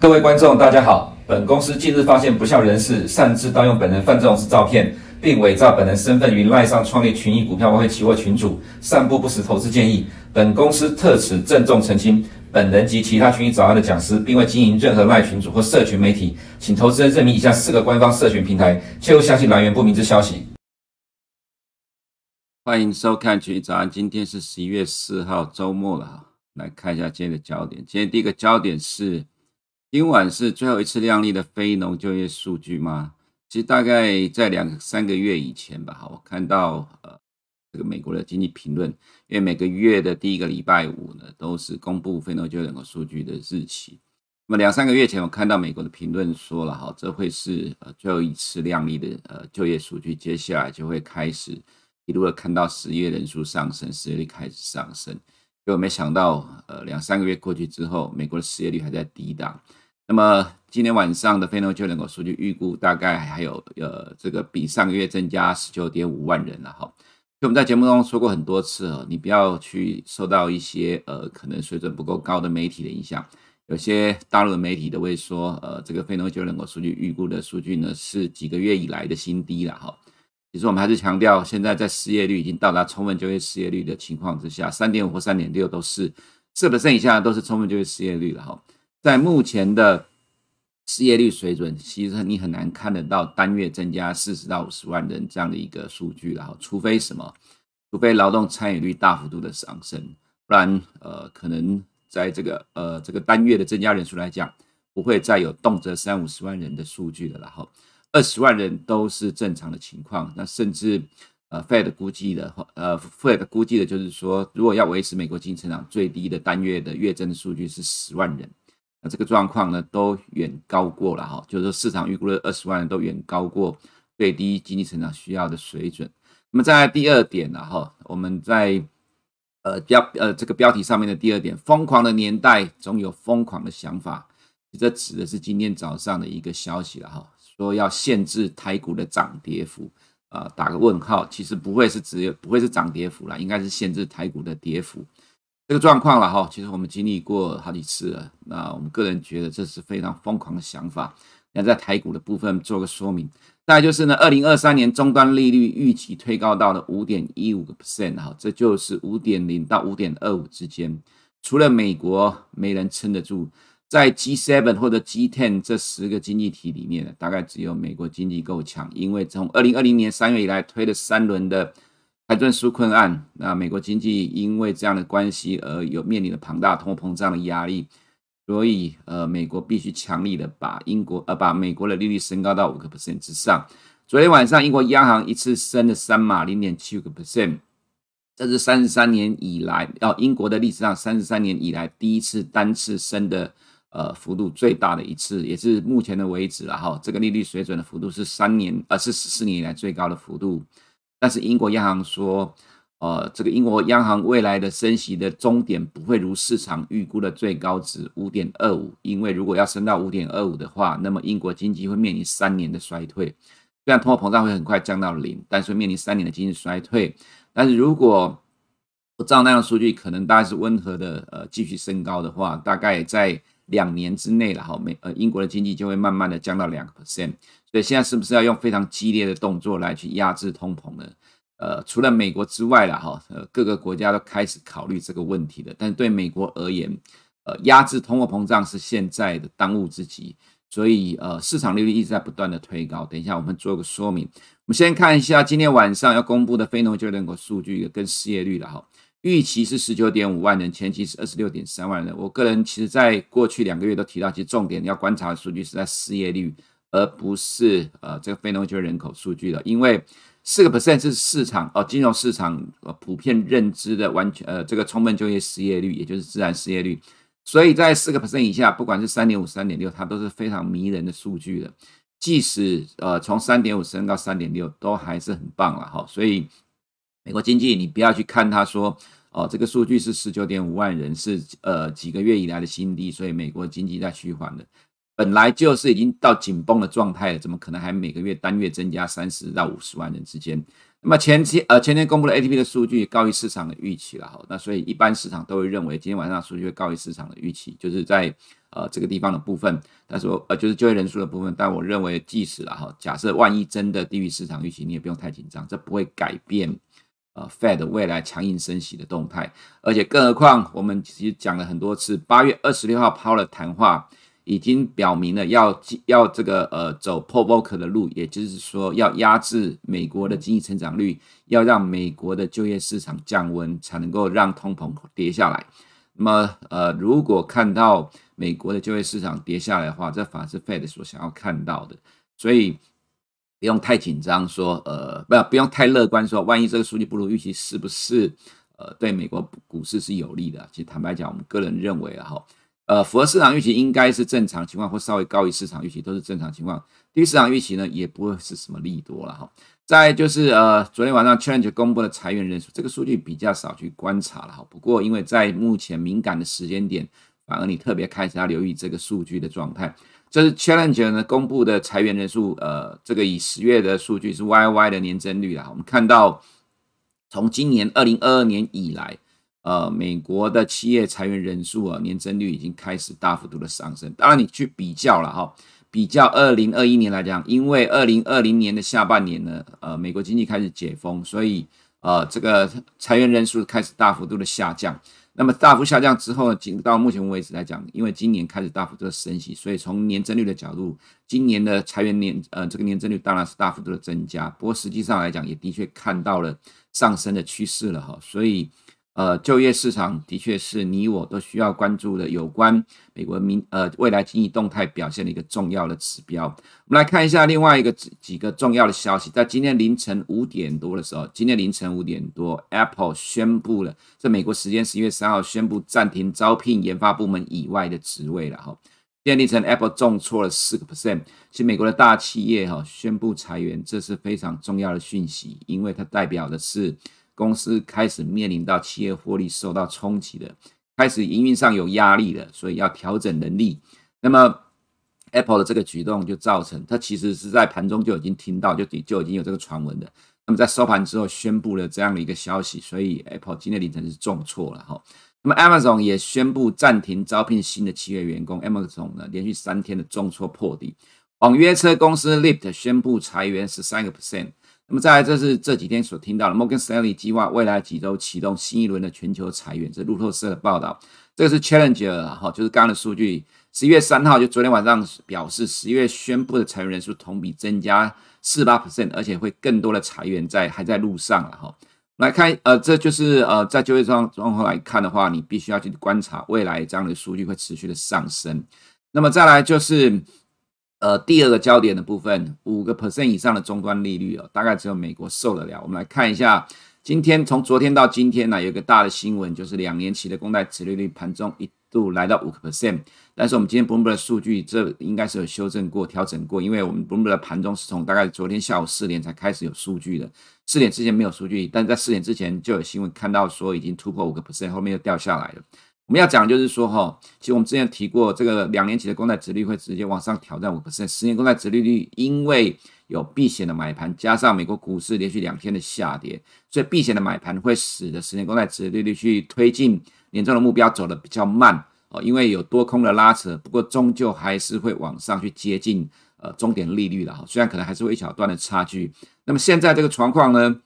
各位观众，大家好。本公司近日发现不肖人士擅自盗用本人范仲式照片，并伪造本人身份于赖上创立群益股票外汇期货群组，散布不实投资建议。本公司特此郑重澄清，本人及其他群益早安的讲师，并未经营任何赖群组或社群媒体，请投资人认明以下四个官方社群平台，切勿相信来源不明之消息。欢迎收看群益早安，今天是十一月四号，周末了哈，来看一下今天的焦点。今天第一个焦点是。今晚是最后一次亮丽的非农就业数据吗？其实大概在两三个月以前吧，我看到呃这个美国的经济评论，因为每个月的第一个礼拜五呢都是公布非农就业人口数据的日期。那么两三个月前，我看到美国的评论说了，哈，这会是呃最后一次亮丽的呃就业数据，接下来就会开始一路的看到失业人数上升，失业率开始上升。结果没想到，呃两三个月过去之后，美国的失业率还在低档。那么今天晚上的非农就业人口数据预估大概还有呃这个比上个月增加十九点五万人了哈。就我们在节目中说过很多次哦，你不要去受到一些呃可能水准不够高的媒体的影响。有些大陆的媒体都会说，呃这个非农就业人口数据预估的数据呢是几个月以来的新低了哈。其实我们还是强调，现在在失业率已经到达充分就业失业率的情况之下，三点五或三点六都是四 percent 以下都是充分就业失业率了哈。在目前的失业率水准，其实你很难看得到单月增加四十到五十万人这样的一个数据了哈，除非什么？除非劳动参与率大幅度的上升，不然呃，可能在这个呃这个单月的增加人数来讲，不会再有动辄三五十万人的数据了然后二十万人都是正常的情况。那甚至呃，Fed 估计的呃，Fed 估计的就是说，如果要维持美国经济成长最低的单月的月增的数据是十万人。那这个状况呢，都远高过了哈，就是说市场预估的二十万都远高过最低经济成长需要的水准。那么在第二点呢哈，我们在呃标呃这个标题上面的第二点，疯狂的年代总有疯狂的想法，这指的是今天早上的一个消息了哈，说要限制台股的涨跌幅啊，打个问号，其实不会是只有不会是涨跌幅啦，应该是限制台股的跌幅。这个状况了哈，其实我们经历过好几次了。那我们个人觉得这是非常疯狂的想法。那在台股的部分做个说明，大概就是呢，二零二三年终端利率预期推高到了五点一五个 percent 哈，这就是五点零到五点二五之间。除了美国没人撑得住，在 G7 或者 G10 这十个经济体里面呢，大概只有美国经济够强，因为从二零二零年三月以来推了三轮的。财政纾困案，那美国经济因为这样的关系而有面临了庞大通货膨胀的压力，所以呃，美国必须强力的把英国呃把美国的利率升高到五个 percent 之上。昨天晚上，英国央行一次升了三码零点七五个 percent，这是三十三年以来哦，英国的历史上三十三年以来第一次单次升的呃幅度最大的一次，也是目前的为止了哈。这个利率水准的幅度是三年呃是十四年以来最高的幅度。但是英国央行说，呃，这个英国央行未来的升息的终点不会如市场预估的最高值五点二五，因为如果要升到五点二五的话，那么英国经济会面临三年的衰退。虽然通货膨胀会很快降到零，但是会面临三年的经济衰退。但是如果不照那样数据，可能大概是温和的，呃，继续升高的话，大概在两年之内了哈，美呃英国的经济就会慢慢的降到两个 percent。所以现在是不是要用非常激烈的动作来去压制通膨呢？呃，除了美国之外了哈，呃，各个国家都开始考虑这个问题了。但是对美国而言，呃，压制通货膨胀是现在的当务之急。所以呃，市场利率一直在不断的推高。等一下我们做个说明。我们先看一下今天晚上要公布的非农就业人口数据跟失业率了哈。预期是十九点五万人，前期是二十六点三万人。我个人其实在过去两个月都提到，其实重点要观察的数据是在失业率。而不是呃这个非农就业人口数据了，因为四个 percent 是市场哦金融市场呃普遍认知的完全呃这个充分就业失业率，也就是自然失业率，所以在四个 percent 以下，不管是三点五、三点六，它都是非常迷人的数据的。即使呃从三点五升到三点六，都还是很棒了哈。所以美国经济你不要去看它说哦这个数据是十九点五万人，是呃几个月以来的新低，所以美国经济在趋缓的。本来就是已经到紧绷的状态了，怎么可能还每个月单月增加三十到五十万人之间？那么前期呃前天公布的 ATP 的数据高于市场的预期了哈，那所以一般市场都会认为今天晚上数据会高于市场的预期，就是在呃这个地方的部分，但是我呃就是就业人数的部分，但我认为即使了哈，假设万一真的低于市场预期，你也不用太紧张，这不会改变呃 Fed 未来强硬升息的动态，而且更何况我们其实讲了很多次，八月二十六号抛了谈话。已经表明了要要这个呃走 p o v o k 的路，也就是说要压制美国的经济成长率，要让美国的就业市场降温，才能够让通膨跌下来。那么呃，如果看到美国的就业市场跌下来的话，这反而是 Fed 所想要看到的，所以不用太紧张，说呃不要不用太乐观，说万一这个数据不如预期，是不是呃对美国股市是有利的？其实坦白讲，我们个人认为啊哈。呃，符合市场预期应该是正常情况，或稍微高于市场预期都是正常情况。低于市场预期呢，也不会是什么利多了哈。再就是呃，昨天晚上 Change 公布的裁员人数，这个数据比较少去观察了哈。不过因为在目前敏感的时间点，反而你特别开始要留意这个数据的状态。这是 Challenger 呢公布的裁员人数，呃，这个以十月的数据是 YY 的年增率啊。我们看到从今年二零二二年以来。呃，美国的企业裁员人数啊，年增率已经开始大幅度的上升。当然，你去比较了哈，比较二零二一年来讲，因为二零二零年的下半年呢，呃，美国经济开始解封，所以呃，这个裁员人数开始大幅度的下降。那么大幅下降之后呢，仅到目前为止来讲，因为今年开始大幅度的升息，所以从年增率的角度，今年的裁员年呃这个年增率当然是大幅度的增加。不过实际上来讲，也的确看到了上升的趋势了哈，所以。呃，就业市场的确是你我都需要关注的，有关美国民呃未来经济动态表现的一个重要的指标。我们来看一下另外一个几几个重要的消息，在今天凌晨五点多的时候，今天凌晨五点多，Apple 宣布了，在美国时间十一月三号宣布暂停招聘研发部门以外的职位了哈。今天凌晨 Apple 重挫了四个 percent，其实美国的大企业哈宣布裁员，这是非常重要的讯息，因为它代表的是。公司开始面临到企业获利受到冲击的，开始营运上有压力的，所以要调整能力。那么 Apple 的这个举动就造成，它其实是在盘中就已经听到，就就已经有这个传闻的。那么在收盘之后宣布了这样的一个消息，所以 Apple 今天凌晨是重挫了哈。那么 Amazon 也宣布暂停招聘新的企业员工，Amazon 呢连续三天的重挫破底。网约车公司 Lyft 宣布裁员十三个 percent。那么再来，这是这几天所听到的，Morgan Stanley 计划未来几周启动新一轮的全球裁员，这路透社的报道。这个是 Challenger 哈，就是刚刚的数据，十一月三号就昨天晚上表示，十一月宣布的裁员人数同比增加四八 percent，而且会更多的裁员在还在路上了哈。来看，呃，这就是呃在就业状状况来看的话，你必须要去观察未来这样的数据会持续的上升。那么再来就是。呃，第二个焦点的部分，五个 percent 以上的终端利率哦，大概只有美国受得了。我们来看一下，今天从昨天到今天呢，有一个大的新闻，就是两年期的公债殖利率盘中一度来到五个 percent，但是我们今天 Bloomberg 数据，这应该是有修正过、调整过，因为我们 Bloomberg 的盘中是从大概昨天下午四点才开始有数据的，四点之前没有数据，但在四点之前就有新闻看到说已经突破五个 percent，后面又掉下来了。我们要讲就是说，哈，其实我们之前提过，这个两年期的公债殖率会直接往上挑战五%，十年公债殖利率因为有避险的买盘，加上美国股市连续两天的下跌，所以避险的买盘会使得十年公债殖利率去推进年终的目标走得比较慢哦，因为有多空的拉扯，不过终究还是会往上去接近呃终点利率了哈，虽然可能还是会一小段的差距。那么现在这个状况呢，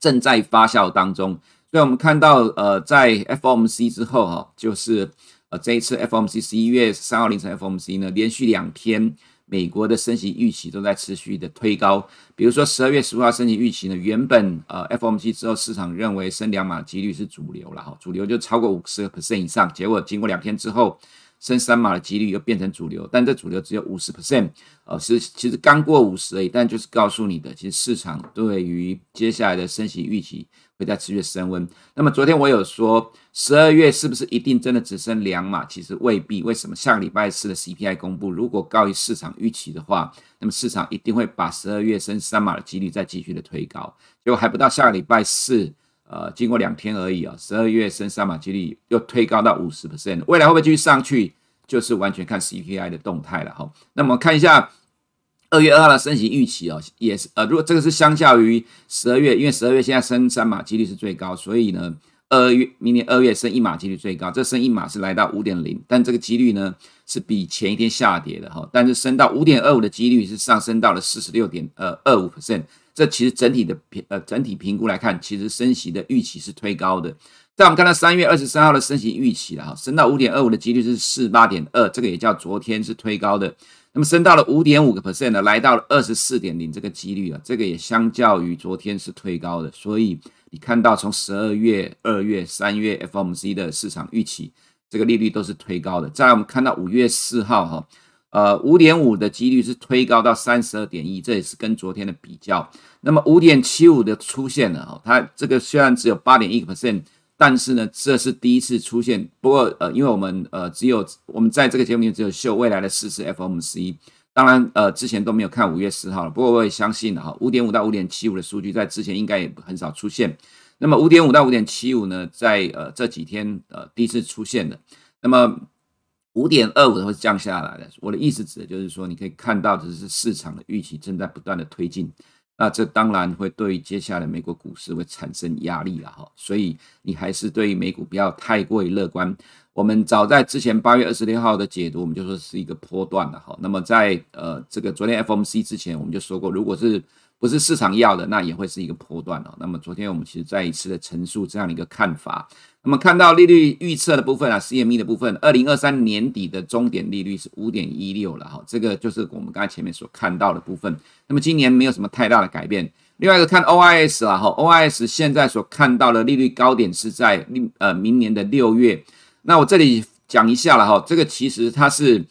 正在发酵当中。所以我们看到，呃，在 FOMC 之后，哈，就是呃这一次 FOMC 十一月三号凌晨 FOMC 呢，连续两天美国的升息预期都在持续的推高。比如说十二月十五号升息预期呢，原本呃 FOMC 之后市场认为升两码几率是主流了，哈，主流就超过五十个 percent 以上。结果经过两天之后，升三码的几率又变成主流，但这主流只有五十 percent，呃，是其实刚过五十而已。但就是告诉你的，其实市场对于接下来的升息预期。会在持续升温。那么昨天我有说，十二月是不是一定真的只升两码？其实未必。为什么？下个礼拜四的 CPI 公布，如果高于市场预期的话，那么市场一定会把十二月升三码的几率再继续的推高。结果还不到下个礼拜四，呃，经过两天而已啊，十二月升三码几率又推高到五十 percent。未来会不会继续上去，就是完全看 CPI 的动态了哈。那么看一下。二月二号的升息预期哦，也是呃，如果这个是相较于十二月，因为十二月现在升三码几率是最高，所以呢。二月明年二月升一码几率最高，这升一码是来到五点零，但这个几率呢是比前一天下跌的哈，但是升到五点二五的几率是上升到了四十六点呃二五 percent，这其实整体的评呃整体评估来看，其实升息的预期是推高的。在我们看到三月二十三号的升息预期了哈，升到五点二五的几率是四八点二，这个也叫昨天是推高的。那么升到了五点五个 percent 呢，来到了二十四点零这个几率啊，这个也相较于昨天是推高的，所以。你看到从十二月、二月、三月 FOMC 的市场预期，这个利率都是推高的。再来，我们看到五月四号哈，呃，五点五的几率是推高到三十二点一，这也是跟昨天的比较。那么五点七五的出现了哈，它这个虽然只有八点一个 percent，但是呢，这是第一次出现。不过呃，因为我们呃只有我们在这个节目里只有秀未来的四次 FOMC。当然，呃，之前都没有看五月四号了。不过我也相信哈，五点五到五点七五的数据在之前应该也很少出现。那么五点五到五点七五呢，在呃这几天呃第一次出现的。那么五点二五会降下来的。我的意思指的就是说，你可以看到的是市场的预期正在不断的推进。那这当然会对接下来美国股市会产生压力了哈。所以你还是对于美股不要太过于乐观。我们早在之前八月二十六号的解读，我们就说是一个波段的哈。那么在呃这个昨天 FOMC 之前，我们就说过，如果是不是市场要的，那也会是一个波段哦。那么昨天我们其实再一次的陈述这样的一个看法。那么看到利率预测的部分啊，CME 的部分，二零二三年底的终点利率是五点一六了哈。这个就是我们刚才前面所看到的部分。那么今年没有什么太大的改变。另外一个看 OIS 啊哈，OIS 现在所看到的利率高点是在呃明年的六月。那我这里讲一下了哈，这个其实它是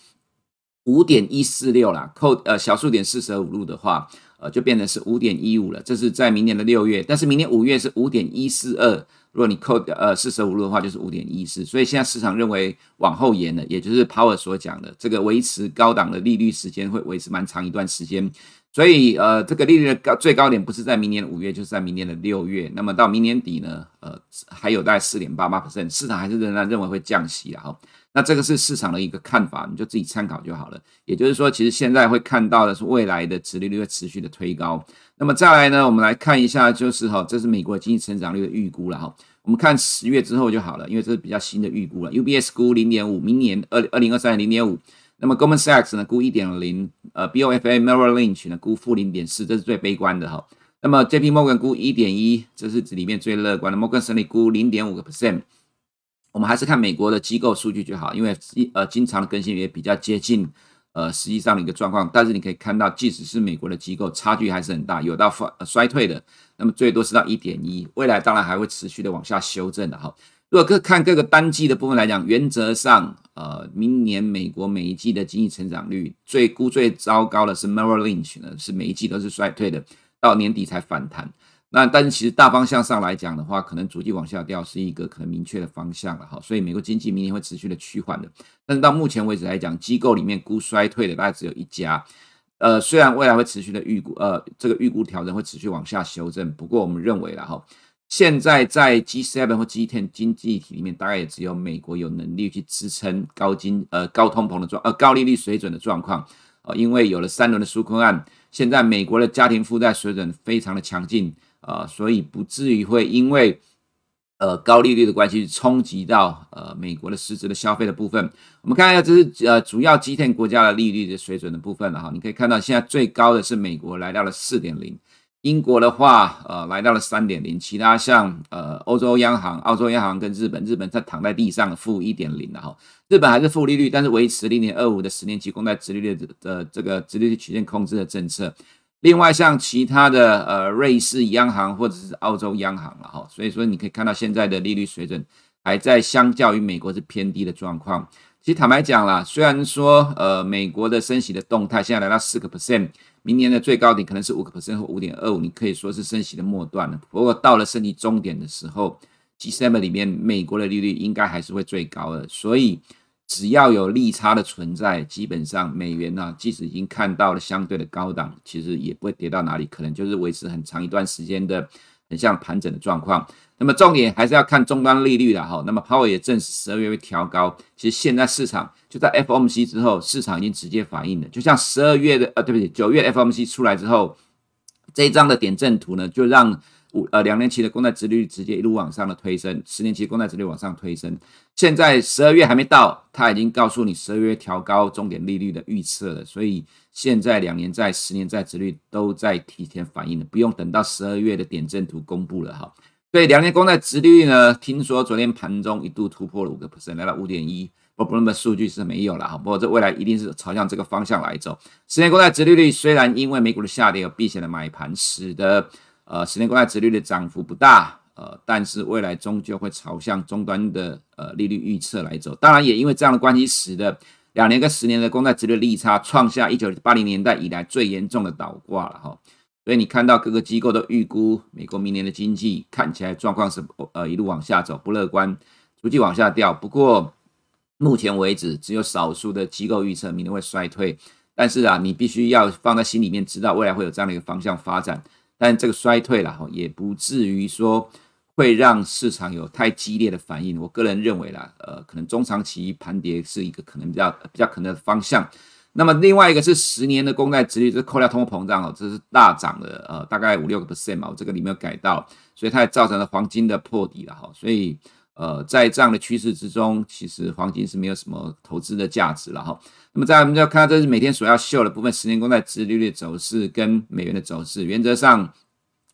五点一四六啦，扣呃小数点四舍五入的话，就变成是五点一五了。这是在明年的六月，但是明年五月是五点一四二，如果你扣呃四舍五入的话，就是五点一四。所以现在市场认为往后延了，也就是 Powell 所讲的这个维持高档的利率时间会维持蛮长一段时间。所以，呃，这个利率的高最高点不是在明年五月，就是在明年的六月。那么到明年底呢，呃，还有大概四点八八 percent，市场还是仍然认为会降息啊。那这个是市场的一个看法，你就自己参考就好了。也就是说，其实现在会看到的是未来的殖利率会持续的推高。那么再来呢，我们来看一下，就是哈，这是美国经济成长率的预估了哈。我们看十月之后就好了，因为这是比较新的预估了。UBS 估零点五，明年二二零二三年零点五。那么 Goldman Sachs 呢估一点零，呃 BofA Merrill Lynch 呢估负零点四，这是最悲观的哈。那么 JP Morgan 估一点一，这是里面最乐观的。Morgan Stanley 估零点五个 percent。我们还是看美国的机构数据就好，因为呃经常的更新也比较接近呃实际上的一个状况。但是你可以看到，即使是美国的机构，差距还是很大，有到衰衰退的，那么最多是到一点一，未来当然还会持续的往下修正的哈。如果各看各个单季的部分来讲，原则上，呃，明年美国每一季的经济成长率最估最糟糕的是 Merrill Lynch 呢，是每一季都是衰退的，到年底才反弹。那但是其实大方向上来讲的话，可能逐季往下掉是一个可能明确的方向了哈。所以美国经济明年会持续的趋缓的。但是到目前为止来讲，机构里面估衰退的大概只有一家。呃，虽然未来会持续的预估，呃，这个预估调整会持续往下修正，不过我们认为了哈。现在在 G7 或 G10 经济体里面，大概也只有美国有能力去支撑高金呃高通膨的状呃高利率水准的状况，呃，因为有了三轮的纾困案，现在美国的家庭负债水准非常的强劲，呃，所以不至于会因为呃高利率的关系冲击到呃美国的实质的消费的部分。我们看一下，这是呃主要 G10 国家的利率的水准的部分了哈，你可以看到现在最高的是美国来到了四点零。英国的话，呃，来到了三点零，其他像呃欧洲央行、澳洲央行跟日本，日本在躺在地上负一点零了哈。日本还是负利率，但是维持零点二五的十年期公债殖利率的这个殖利率曲线控制的政策。另外，像其他的呃瑞士央行或者是澳洲央行了哈，所以说你可以看到现在的利率水准还在相较于美国是偏低的状况。其实坦白讲啦，虽然说呃美国的升息的动态现在来到四个 percent。明年的最高点可能是五个 percent 或五点二五，你可以说是升息的末段了。不过到了升息终点的时候，G7 里面美国的利率应该还是会最高的。所以只要有利差的存在，基本上美元呢、即使已经看到了相对的高档，其实也不会跌到哪里，可能就是维持很长一段时间的很像盘整的状况。那么重点还是要看终端利率了哈。那么鲍尔也证实十二月会调高。其实现在市场就在 FOMC 之后，市场已经直接反映了。就像十二月的呃，对不起，九月 FOMC 出来之后，这一张的点阵图呢，就让五呃两年期的公债殖率直接一路往上的推升，十年期公债殖率往上推升。现在十二月还没到，他已经告诉你十二月调高终点利率的预测了。所以现在两年债、十年债殖率都在提前反应了，不用等到十二月的点阵图公布了哈。对，两年公债殖率呢？听说昨天盘中一度突破了五个 percent，来到五点一。不过，不那么数据是没有了哈。不过，这未来一定是朝向这个方向来走。十年公债殖利率虽然因为美股的下跌有避险的买盘，使得呃十年公债殖率的涨幅不大，呃，但是未来终究会朝向终端的呃利率预测来走。当然，也因为这样的关系，使得两年跟十年的公债殖率利差创下一九八零年代以来最严重的倒挂了哈。所以你看到各个机构都预估美国明年的经济看起来状况是呃一路往下走，不乐观，逐季往下掉。不过目前为止，只有少数的机构预测明年会衰退。但是啊，你必须要放在心里面，知道未来会有这样的一个方向发展。但这个衰退了哈，也不至于说会让市场有太激烈的反应。我个人认为啦，呃，可能中长期盘跌是一个可能比较比较可能的方向。那么另外一个是十年的公债殖率，这扣掉通货膨胀哦，这是大涨的，呃，大概五六个 percent 嘛，我这个里面有改到，所以它也造成了黄金的破底了哈，所以呃，在这样的趋势之中，其实黄金是没有什么投资的价值了哈。那么再来我们就要看到这是每天所要秀的部分，十年公债殖利率的走势跟美元的走势，原则上，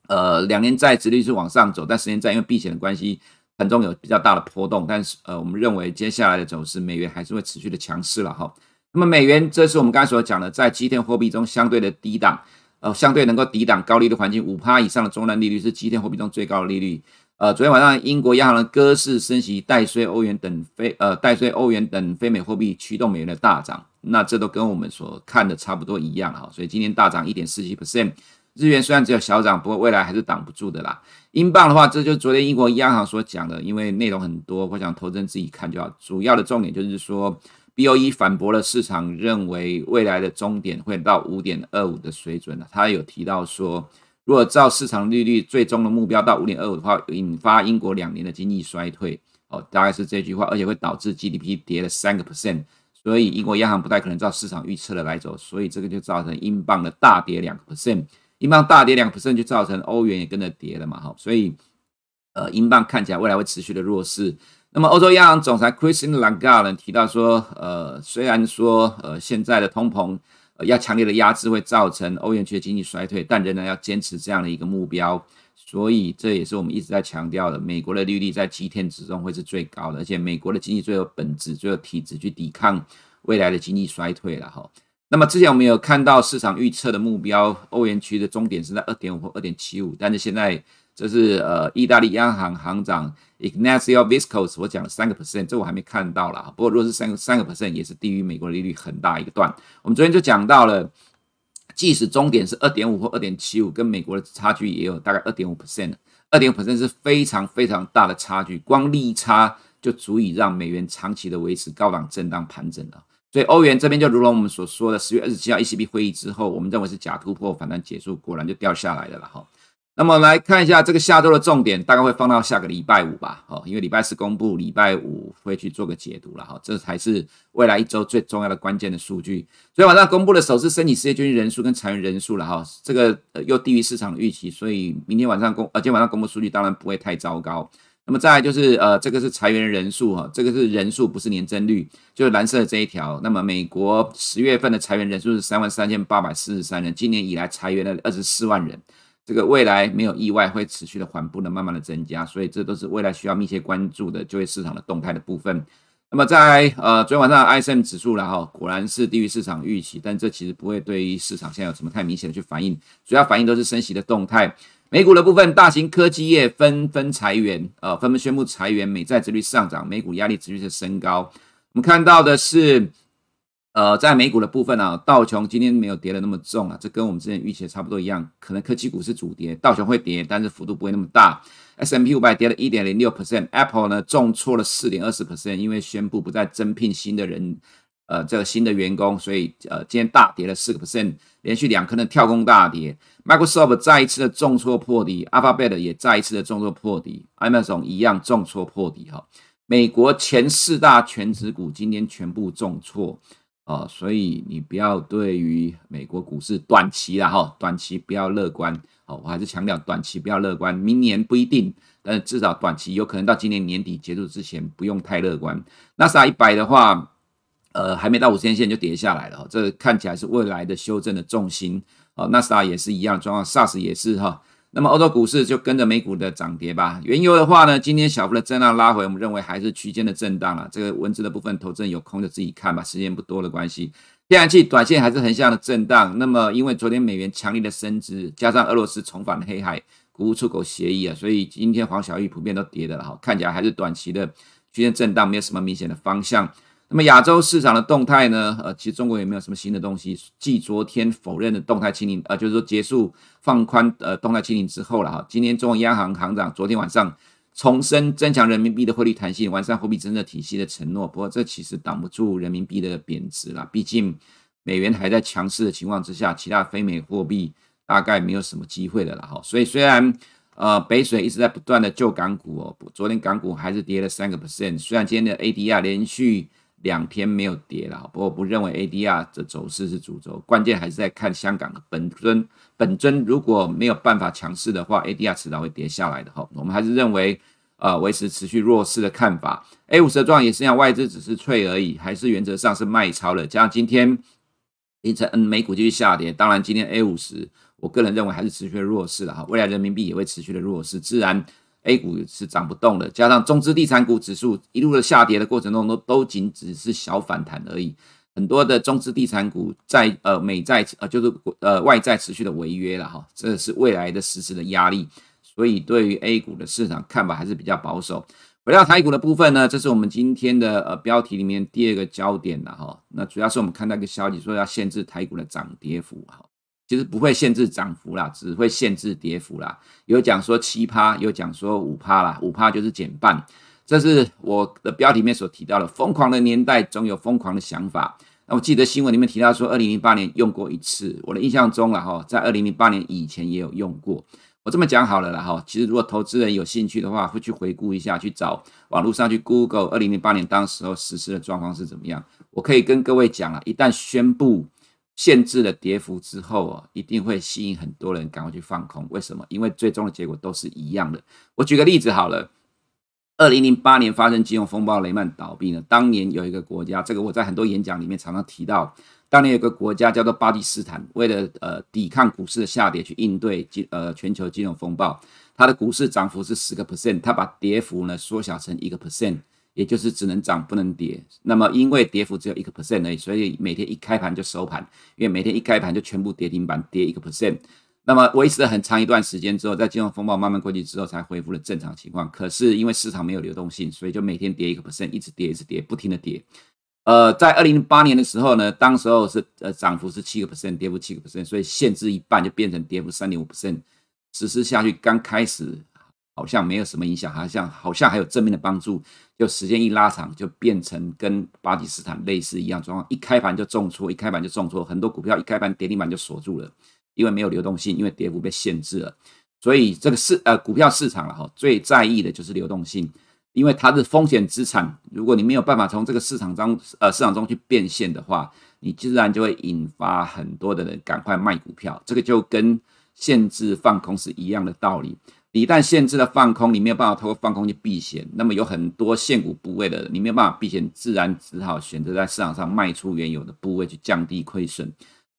呃，两年债殖利率是往上走，但十年债因为避险的关系，盘中有比较大的波动，但是呃，我们认为接下来的走势，美元还是会持续的强势了哈。那么美元，这是我们刚才所讲的，在基天货币中相对的低档，呃，相对能够抵挡高利率环境，五趴以上的中端利率是基天货币中最高的利率。呃，昨天晚上英国央行的鸽式升息，带衰欧元等非呃带衰欧元等非美货币驱动美元的大涨，那这都跟我们所看的差不多一样哈，所以今天大涨一点四七 percent。日元虽然只有小涨，不过未来还是挡不住的啦。英镑的话，这就是昨天英国央行所讲的，因为内容很多，我想投资人自己看就好。主要的重点就是说。BOE 反驳了市场认为未来的终点会到五点二五的水准了。他有提到说，如果照市场利率最终的目标到五点二五的话，引发英国两年的经济衰退。哦，大概是这句话，而且会导致 GDP 跌了三个 percent。所以英国央行不太可能照市场预测的来走，所以这个就造成英镑的大跌两个 percent。英镑大跌两个 percent 就造成欧元也跟着跌了嘛。哈，所以呃，英镑看起来未来会持续的弱势。那么，欧洲央行总裁 Christine Lagarde 提到说，呃，虽然说，呃，现在的通膨，要强烈的压制会造成欧元区的经济衰退，但仍然要坚持这样的一个目标。所以，这也是我们一直在强调的，美国的利率在七天之中会是最高的，而且美国的经济最有本质、最有体质去抵抗未来的经济衰退了哈。那么，之前我们有看到市场预测的目标，欧元区的终点是在二点五或二点七五，但是现在。这是呃，意大利央行行长 Ignazio Visco's，我讲了三个 percent，这我还没看到啦。不过如果是三个三个 percent，也是低于美国利率很大一个段。我们昨天就讲到了，即使终点是二点五或二点七五，跟美国的差距也有大概二点五 percent，二点五 percent 是非常非常大的差距，光利差就足以让美元长期的维持高档震荡盘整了。所以欧元这边就如同我们所说的，十月二十七号 ECB 会议之后，我们认为是假突破反弹结束，果然就掉下来了了哈。那么来看一下这个下周的重点，大概会放到下个礼拜五吧，哦，因为礼拜四公布，礼拜五会去做个解读了哈，这才是未来一周最重要的关键的数据。昨天晚上公布了首次申请失业救济人数跟裁员人数了哈，这个呃又低于市场的预期，所以明天晚上公呃今天晚上公布数据当然不会太糟糕。那么再就是呃这个是裁员人数哈，这个是人数不是年增率，就是蓝色的这一条。那么美国十月份的裁员人数是三万三千八百四十三人，今年以来裁员了二十四万人。这个未来没有意外会持续的缓步的慢慢的增加，所以这都是未来需要密切关注的就业市场的动态的部分。那么在呃昨天晚上 ISM 指数了哈，果然是低于市场预期，但这其实不会对于市场现在有什么太明显的去反应，主要反应都是升息的动态。美股的部分，大型科技业纷纷裁员，呃纷纷宣布裁员，美债殖率上涨，美股压力持续的升高。我们看到的是。呃，在美股的部分、啊，道琼今天没有跌得那么重啊，这跟我们之前预期的差不多一样，可能科技股是主跌，道琼会跌，但是幅度不会那么大。S M P 五百跌了一点零六 percent，Apple 呢重挫了四点二十 percent，因为宣布不再增聘新的人，呃这个新的员工，所以呃今天大跌了四个 percent，连续两根的跳空大跌。Microsoft 再一次的重挫破底，Alphabet 也再一次的重挫破底，Amazon 一样重挫破底哈。美国前四大权值股今天全部重挫。哦，所以你不要对于美国股市短期啦哈，短期不要乐观。哦，我还是强调短期不要乐观，明年不一定，但是至少短期有可能到今年年底结束之前不用太乐观。纳斯达一百的话，呃，还没到五十天线就跌下来了，这看起来是未来的修正的重心。哦，纳斯达也是一样状况，SARS 也是哈。那么欧洲股市就跟着美股的涨跌吧。原油的话呢，今天小幅的震荡拉回，我们认为还是区间的震荡了。这个文字的部分，投资有空就自己看吧，时间不多的关系。天然气短线还是横向的震荡。那么因为昨天美元强力的升值，加上俄罗斯重返黑海，谷物出口协议啊，所以今天黄小玉普遍都跌的了哈，看起来还是短期的区间震荡，没有什么明显的方向。那么亚洲市场的动态呢？呃，其实中国也没有什么新的东西。继昨天否认的动态清零，呃，就是说结束放宽呃动态清零之后了哈。今天中国央行行长昨天晚上重申增强人民币的汇率弹性，完善货币政策体系的承诺。不过这其实挡不住人民币的贬值了，毕竟美元还在强势的情况之下，其他非美货币大概没有什么机会的了哈。所以虽然呃北水一直在不断的救港股哦，昨天港股还是跌了三个 percent，虽然今天的 ADR 连续。两天没有跌了，不过我不认为 ADR 的走势是主轴，关键还是在看香港的本尊。本尊如果没有办法强势的话，ADR 迟早会跌下来的哈。我们还是认为，呃，维持持续弱势的看法。A 五十的状况也是一样，外资只是脆而已，还是原则上是卖超了。加上今天凌晨，嗯，美股继续下跌，当然今天 A 五十，我个人认为还是持续的弱势的哈。未来人民币也会持续的弱势，自然。A 股是涨不动的，加上中资地产股指数一路的下跌的过程中，都都仅只是小反弹而已。很多的中资地产股在呃美债呃就是呃外债持续的违约了哈，这是未来的实质的压力。所以对于 A 股的市场看法还是比较保守。回到台股的部分呢，这是我们今天的呃标题里面第二个焦点了哈。那主要是我们看到一个消息说要限制台股的涨跌幅哈。其实不会限制涨幅啦，只会限制跌幅啦。有讲说七趴，有讲说五趴啦，五趴就是减半。这是我的标题面所提到的。疯狂的年代总有疯狂的想法。那我记得新闻里面提到说，二零零八年用过一次。我的印象中了哈，在二零零八年以前也有用过。我这么讲好了啦哈。其实如果投资人有兴趣的话，会去回顾一下，去找网络上去 Google 二零零八年当时候实施的状况是怎么样。我可以跟各位讲了，一旦宣布。限制了跌幅之后啊，一定会吸引很多人赶快去放空。为什么？因为最终的结果都是一样的。我举个例子好了，二零零八年发生金融风暴，雷曼倒闭了。当年有一个国家，这个我在很多演讲里面常常提到。当年有个国家叫做巴基斯坦，为了呃抵抗股市的下跌，去应对金呃全球金融风暴，它的股市涨幅是十个 percent，它把跌幅呢缩小成一个 percent。也就是只能涨不能跌，那么因为跌幅只有一个 percent 而已，所以每天一开盘就收盘，因为每天一开盘就全部跌停板跌一个 percent，那么维持了很长一段时间之后，在金融风暴慢慢过去之后，才恢复了正常情况。可是因为市场没有流动性，所以就每天跌一个 percent，一直跌一直跌，不停的跌。呃，在二零零八年的时候呢，当时候是呃涨幅是七个 percent，跌幅七个 percent，所以限制一半就变成跌幅三点五 percent，实施下去刚开始。好像没有什么影响，好像好像还有正面的帮助。就时间一拉长，就变成跟巴基斯坦类似一样状况，一开盘就重挫，一开盘就重挫，很多股票一开盘跌停板就锁住了，因为没有流动性，因为跌幅被限制了。所以这个市呃股票市场了哈，最在意的就是流动性，因为它是风险资产。如果你没有办法从这个市场中呃市场中去变现的话，你自然就会引发很多的人赶快卖股票。这个就跟限制放空是一样的道理。一旦限制了放空，你没有办法透过放空去避险，那么有很多现股部位的，你没有办法避险，自然只好选择在市场上卖出原有的部位去降低亏损，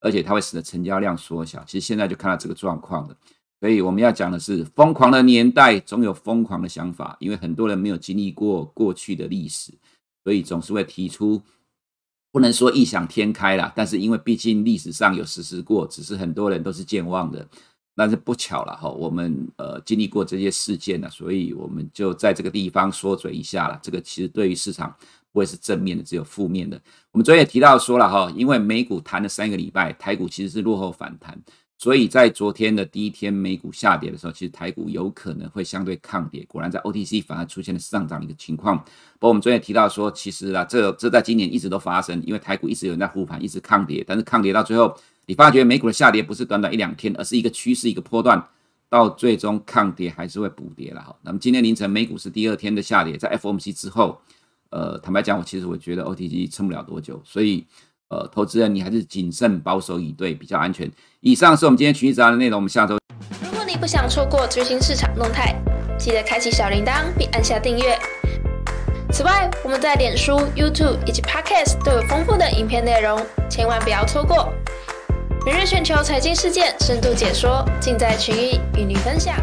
而且它会使得成交量缩小。其实现在就看到这个状况了。所以我们要讲的是，疯狂的年代总有疯狂的想法，因为很多人没有经历过过去的历史，所以总是会提出不能说异想天开啦，但是因为毕竟历史上有实施过，只是很多人都是健忘的。但是不巧了哈，我们呃经历过这些事件呢，所以我们就在这个地方缩嘴一下了。这个其实对于市场不会是正面的，只有负面的。我们昨天也提到说了哈，因为美股弹了三个礼拜，台股其实是落后反弹，所以在昨天的第一天美股下跌的时候，其实台股有可能会相对抗跌。果然在 OTC 反而出现了上涨的一个情况。不过我们昨天也提到说，其实啊，这这在今年一直都发生，因为台股一直有人在护盘，一直抗跌，但是抗跌到最后，你发觉美股的下跌不是短短一两天，而是一个趋势，一个波段，到最终抗跌还是会补跌了。好，那么今天凌晨美股是第二天的下跌，在 FOMC 之后，呃，坦白讲，我其实我觉得 OTC 撑不了多久，所以。呃，投资人你还是谨慎保守以对比较安全。以上是我们今天群益早的内容，我们下周。如果你不想错过最新市场动态，记得开启小铃铛并按下订阅。此外，我们在脸书、YouTube 以及 Podcast 都有丰富的影片内容，千万不要错过。每日全球财经事件深度解说，尽在群益与您分享。